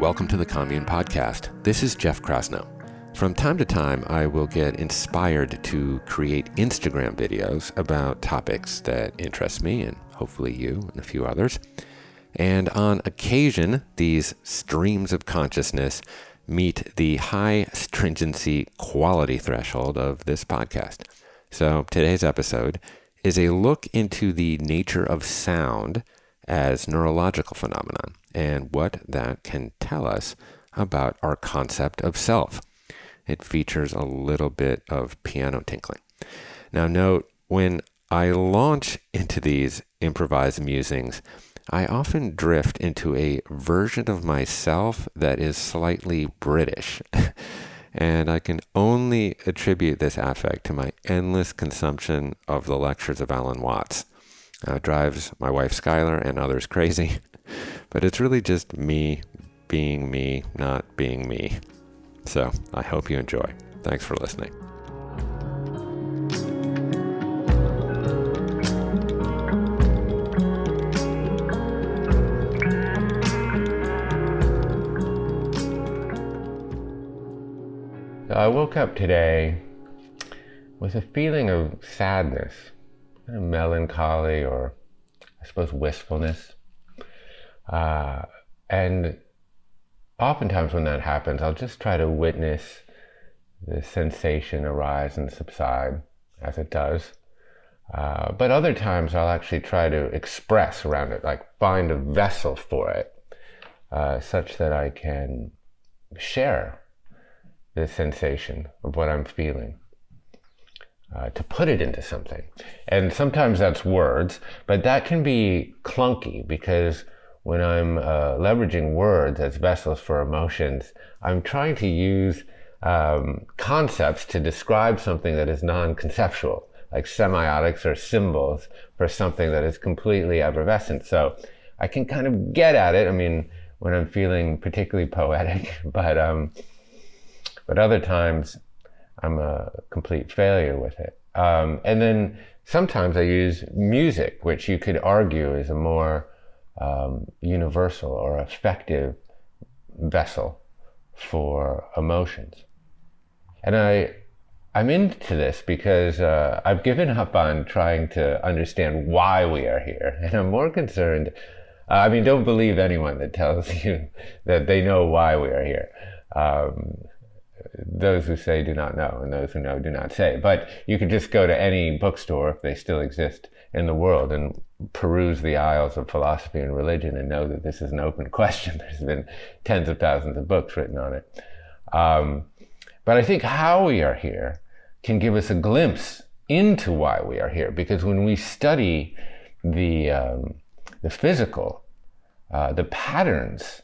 Welcome to the Commune Podcast. This is Jeff Krasno. From time to time, I will get inspired to create Instagram videos about topics that interest me and hopefully you and a few others. And on occasion, these streams of consciousness meet the high stringency quality threshold of this podcast. So today's episode is a look into the nature of sound as neurological phenomenon and what that can tell us about our concept of self. It features a little bit of piano tinkling. Now note when I launch into these improvised musings, I often drift into a version of myself that is slightly British. and I can only attribute this affect to my endless consumption of the lectures of Alan Watts. Uh, drives my wife Skylar and others crazy, but it's really just me being me, not being me. So I hope you enjoy. Thanks for listening. I woke up today with a feeling of sadness, kind of melancholy, or I suppose wistfulness. Uh, and oftentimes when that happens, I'll just try to witness the sensation arise and subside as it does. Uh, but other times I'll actually try to express around it, like find a vessel for it, uh, such that I can share the sensation of what I'm feeling. Uh, to put it into something. And sometimes that's words, but that can be clunky because when I'm uh, leveraging words as vessels for emotions, I'm trying to use um, concepts to describe something that is non conceptual, like semiotics or symbols for something that is completely effervescent. So I can kind of get at it. I mean, when I'm feeling particularly poetic, but um, but other times I'm a complete failure with it. Um, and then sometimes I use music, which you could argue is a more um, universal or effective vessel for emotions. And I, I'm into this because uh, I've given up on trying to understand why we are here, and I'm more concerned. Uh, I mean, don't believe anyone that tells you that they know why we are here. Um, those who say do not know, and those who know do not say. But you could just go to any bookstore, if they still exist in the world, and peruse the aisles of philosophy and religion and know that this is an open question. There's been tens of thousands of books written on it. Um, but I think how we are here can give us a glimpse into why we are here, because when we study the, um, the physical, uh, the patterns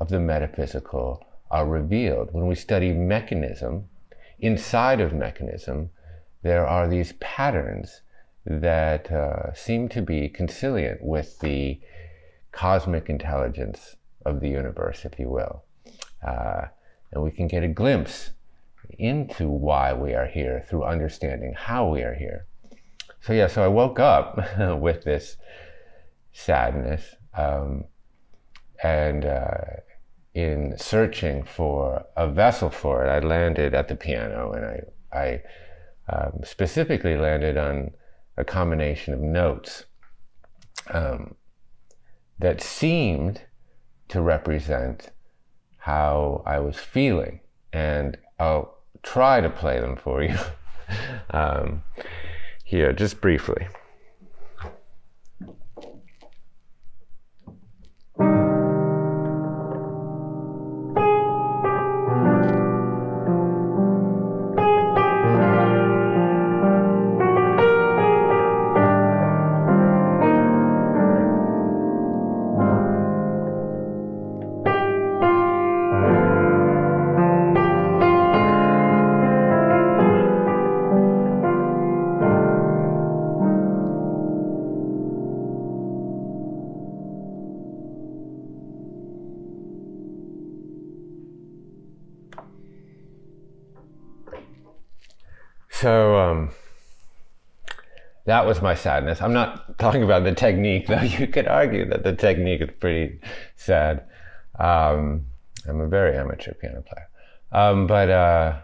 of the metaphysical, are revealed. When we study mechanism, inside of mechanism, there are these patterns that uh, seem to be consilient with the cosmic intelligence of the universe, if you will. Uh, and we can get a glimpse into why we are here through understanding how we are here. So, yeah, so I woke up with this sadness. Um, and uh, in searching for a vessel for it, I landed at the piano and I, I um, specifically landed on a combination of notes um, that seemed to represent how I was feeling. And I'll try to play them for you um, here, just briefly. So um, that was my sadness. I'm not talking about the technique, though. You could argue that the technique is pretty sad. Um, I'm a very amateur piano player. Um, but uh,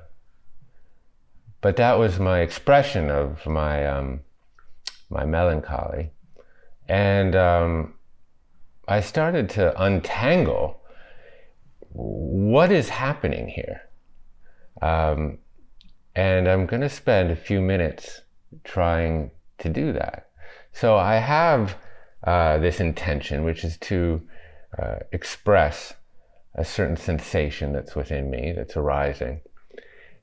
but that was my expression of my um, my melancholy, and um, I started to untangle what is happening here, um, and I'm going to spend a few minutes trying to do that. So I have uh, this intention, which is to uh, express a certain sensation that's within me, that's arising.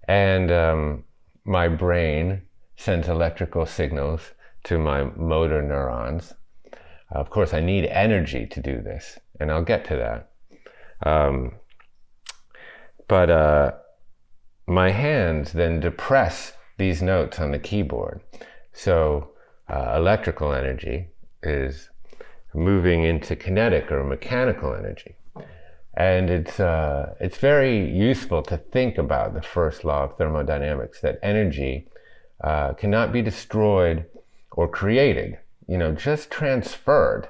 And um, my brain sends electrical signals to my motor neurons. Of course, I need energy to do this, and I'll get to that. Um, but uh, my hands then depress these notes on the keyboard. So uh, electrical energy is moving into kinetic or mechanical energy. And it's, uh, it's very useful to think about the first law of thermodynamics that energy uh, cannot be destroyed or created, you know, just transferred.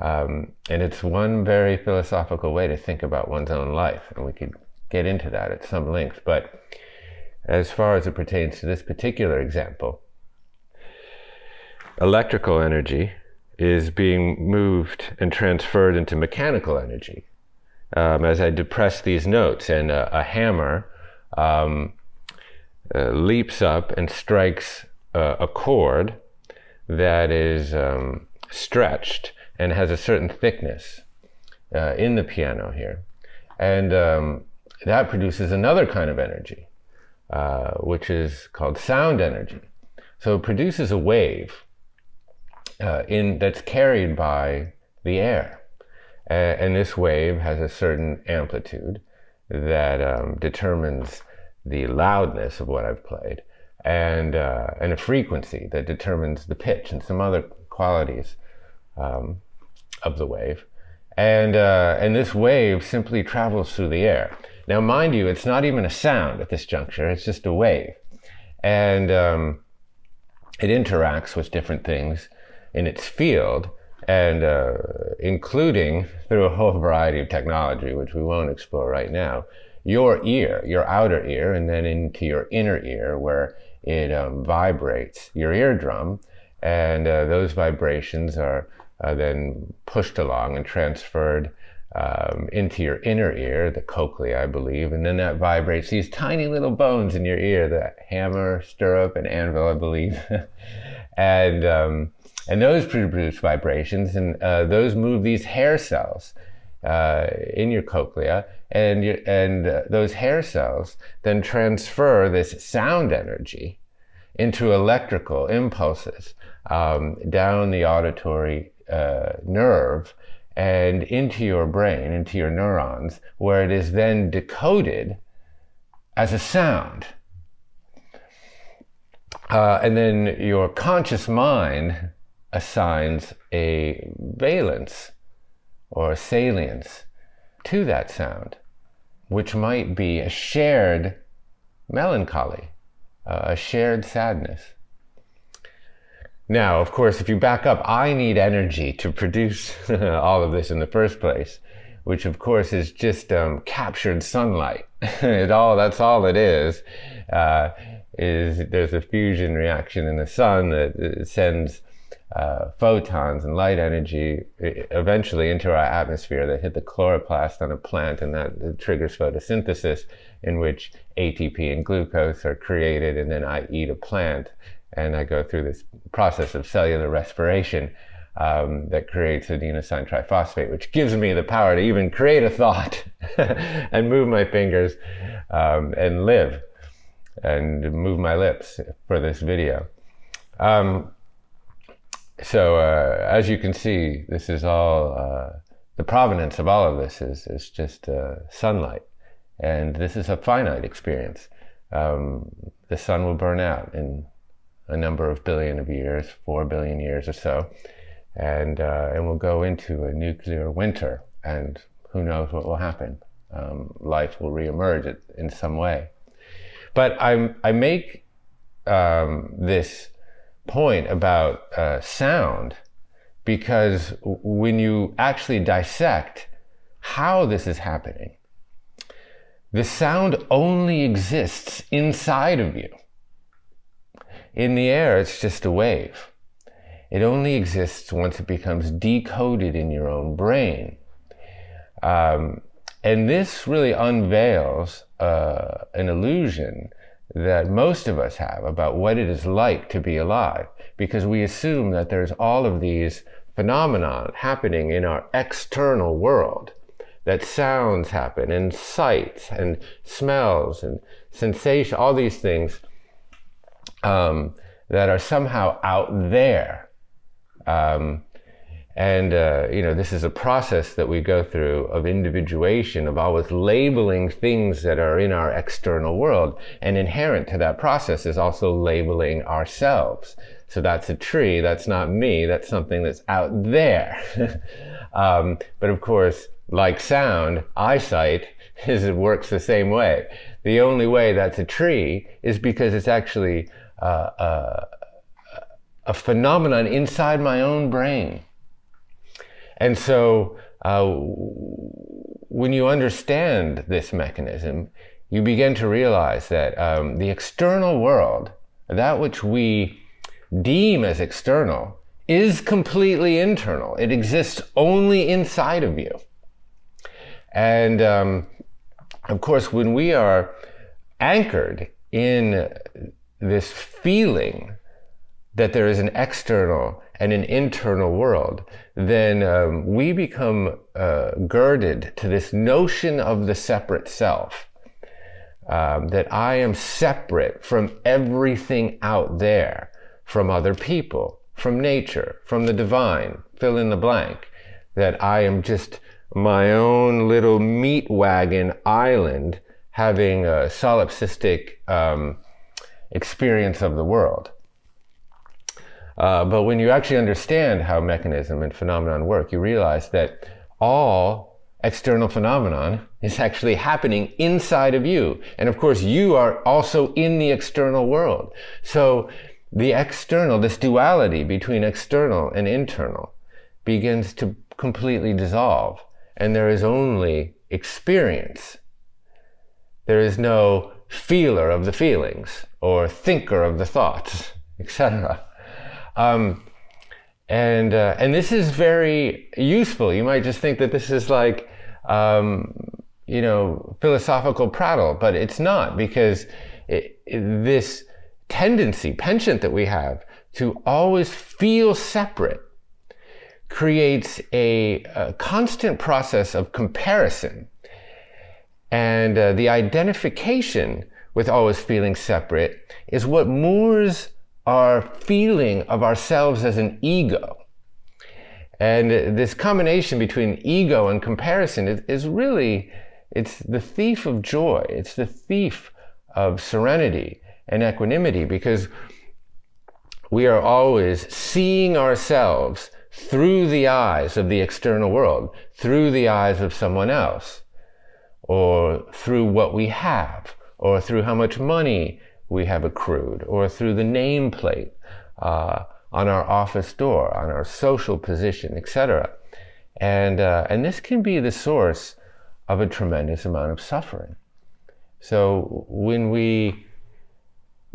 Um, and it's one very philosophical way to think about one's own life. And we could get into that at some length. But as far as it pertains to this particular example, electrical energy is being moved and transferred into mechanical energy. Um, as I depress these notes, and a, a hammer um, uh, leaps up and strikes a cord that is um, stretched and has a certain thickness uh, in the piano here. And um, that produces another kind of energy, uh, which is called sound energy. So it produces a wave uh, in that's carried by the air, uh, and this wave has a certain amplitude that um, determines the loudness of what I've played, and uh, and a frequency that determines the pitch and some other qualities um, of the wave, and uh, and this wave simply travels through the air. Now, mind you, it's not even a sound at this juncture; it's just a wave, and um, it interacts with different things in its field, and uh, including through a whole variety of technology, which we won't explore right now, your ear, your outer ear, and then into your inner ear, where it um, vibrates your eardrum, and uh, those vibrations are uh, then pushed along and transferred um, into your inner ear, the cochlea, I believe, and then that vibrates these tiny little bones in your ear, the hammer, stirrup, and anvil, I believe, and um, and those produce vibrations, and uh, those move these hair cells uh, in your cochlea, and and uh, those hair cells then transfer this sound energy into electrical impulses um, down the auditory uh, nerve and into your brain, into your neurons, where it is then decoded as a sound. Uh, and then your conscious mind assigns a valence or a salience to that sound, which might be a shared melancholy, uh, a shared sadness. Now, of course, if you back up, I need energy to produce all of this in the first place, which of course is just um, captured sunlight. it all that's all it is. Uh, is there's a fusion reaction in the sun that sends uh, photons and light energy eventually into our atmosphere that hit the chloroplast on a plant, and that triggers photosynthesis, in which ATP and glucose are created, and then I eat a plant, and I go through this process of cellular respiration. Um, that creates adenosine triphosphate, which gives me the power to even create a thought and move my fingers um, and live and move my lips for this video. Um, so uh, as you can see, this is all uh, the provenance of all of this is is just uh, sunlight, and this is a finite experience. Um, the sun will burn out in a number of billion of years, four billion years or so, and uh, and we'll go into a nuclear winter, and who knows what will happen? Um, life will reemerge in some way, but I I make um, this point about uh, sound because when you actually dissect how this is happening. The sound only exists inside of you. In the air, it's just a wave. It only exists once it becomes decoded in your own brain. Um, and this really unveils uh, an illusion that most of us have about what it is like to be alive, because we assume that there's all of these phenomena happening in our external world, that sounds happen, and sights, and smells, and sensation, all these things um, that are somehow out there. Um, and, uh, you know, this is a process that we go through of individuation, of always labeling things that are in our external world. And inherent to that process is also labeling ourselves. So that's a tree. That's not me. That's something that's out there. um, but of course, like sound, eyesight is, it works the same way. The only way that's a tree is because it's actually uh, uh, a phenomenon inside my own brain. And so, uh, when you understand this mechanism, you begin to realize that um, the external world, that which we deem as external, is completely internal. It exists only inside of you. And um, of course, when we are anchored in this feeling that there is an external and an internal world, then um, we become uh, girded to this notion of the separate self. Um, that I am separate from everything out there, from other people, from nature, from the divine, fill in the blank. That I am just my own little meat wagon island having a solipsistic um, experience of the world. Uh, but when you actually understand how mechanism and phenomenon work, you realize that all external phenomenon is actually happening inside of you. And of course, you are also in the external world. So the external, this duality between external and internal begins to completely dissolve. And there is only experience. There is no feeler of the feelings or thinker of the thoughts, etc. Um, and uh, and this is very useful. You might just think that this is like um, you know philosophical prattle, but it's not because it, it, this tendency, penchant that we have to always feel separate creates a, a constant process of comparison. And uh, the identification with always feeling separate is what moors our feeling of ourselves as an ego. And this combination between ego and comparison is, is really, it's the thief of joy. It's the thief of serenity and equanimity because we are always seeing ourselves through the eyes of the external world, through the eyes of someone else, or through what we have, or through how much money we have accrued, or through the nameplate uh, on our office door, on our social position, etc. And, uh, and this can be the source of a tremendous amount of suffering. So when we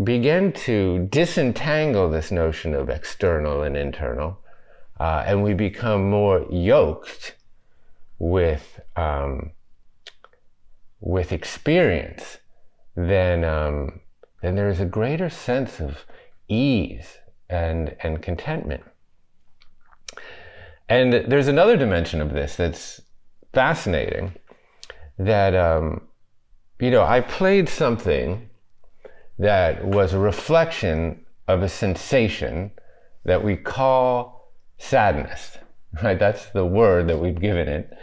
begin to disentangle this notion of external and internal, uh, and we become more yoked with um, with experience, then um, then there is a greater sense of ease and, and contentment. And there's another dimension of this that's fascinating that, um, you know, I played something that was a reflection of a sensation that we call sadness, right? That's the word that we've given it.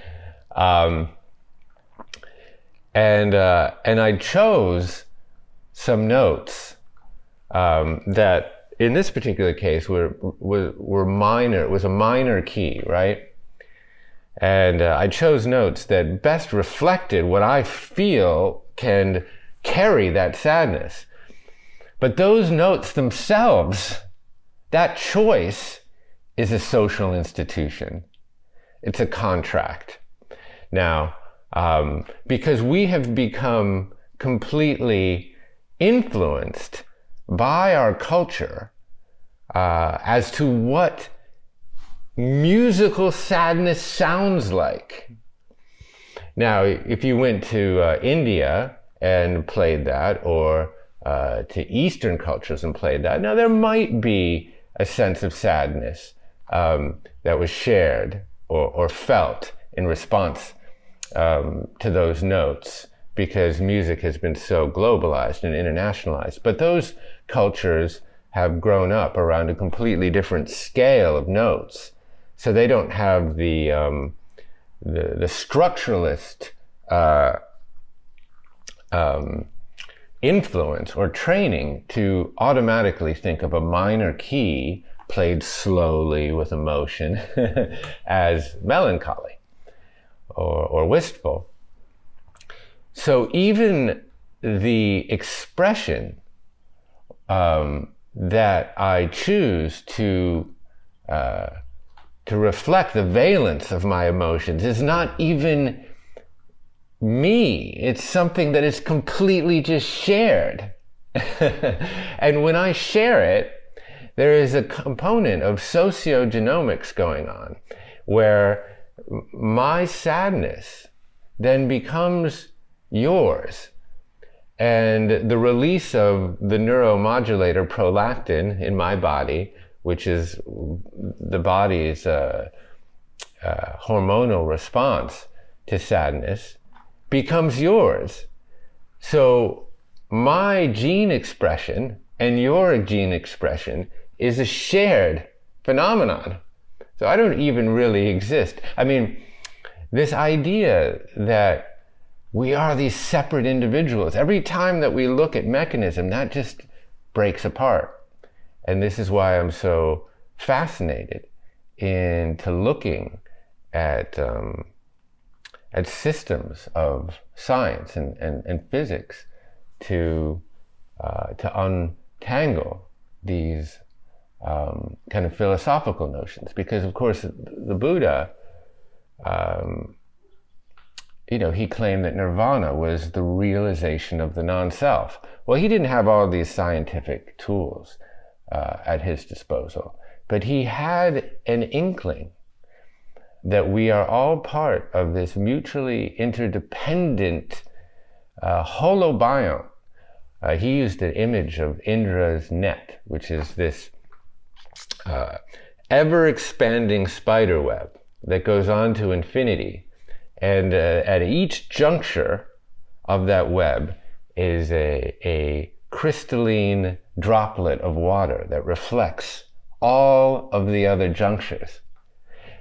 Um, and, uh, and I chose some notes um, that in this particular case were, were, were minor, it was a minor key, right? And uh, I chose notes that best reflected what I feel can carry that sadness. But those notes themselves, that choice is a social institution. It's a contract. now um, because we have become completely influenced by our culture uh, as to what musical sadness sounds like. Now, if you went to uh, India and played that, or uh, to Eastern cultures and played that, now there might be a sense of sadness um, that was shared or, or, felt in response um, to those notes because music has been so globalized and internationalized. But those cultures have grown up around a completely different scale of notes. So they don't have the, um, the, the, structuralist uh, um, influence or training to automatically think of a minor key played slowly with emotion as melancholy or, or wistful. So even the expression um, that I choose to uh, to reflect the valence of my emotions is not even me. It's something that is completely just shared. and when I share it, there is a component of sociogenomics going on where my sadness then becomes yours. And the release of the neuromodulator prolactin in my body, which is the body's uh, uh, hormonal response to sadness, becomes yours. So my gene expression and your gene expression is a shared phenomenon. So I don't even really exist. I mean, this idea that we are these separate individuals, every time that we look at mechanism, that just breaks apart. And this is why I'm so fascinated into looking at, um, at systems of science and, and, and physics to, uh, to untangle these um, kind of philosophical notions. Because, of course, the Buddha, um, you know, he claimed that nirvana was the realization of the non self. Well, he didn't have all these scientific tools uh, at his disposal, but he had an inkling that we are all part of this mutually interdependent uh, holobiont. Uh, he used an image of Indra's net, which is this uh, ever expanding spider web that goes on to infinity. And uh, at each juncture of that web is a, a crystalline droplet of water that reflects all of the other junctures.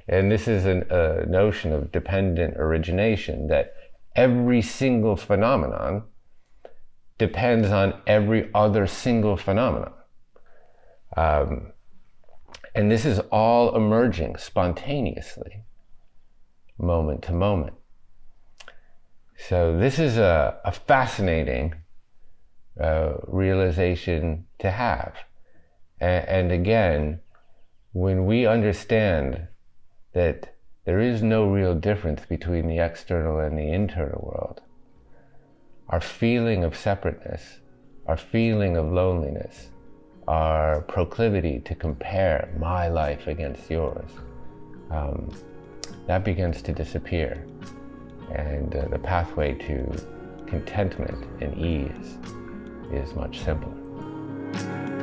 And this is an, a notion of dependent origination that every single phenomenon depends on every other single phenomenon. Um, and this is all emerging spontaneously, moment to moment. So, this is a, a fascinating uh, realization to have. And, and again, when we understand that there is no real difference between the external and the internal world, our feeling of separateness, our feeling of loneliness, our proclivity to compare my life against yours, um, that begins to disappear. And uh, the pathway to contentment and ease is much simpler.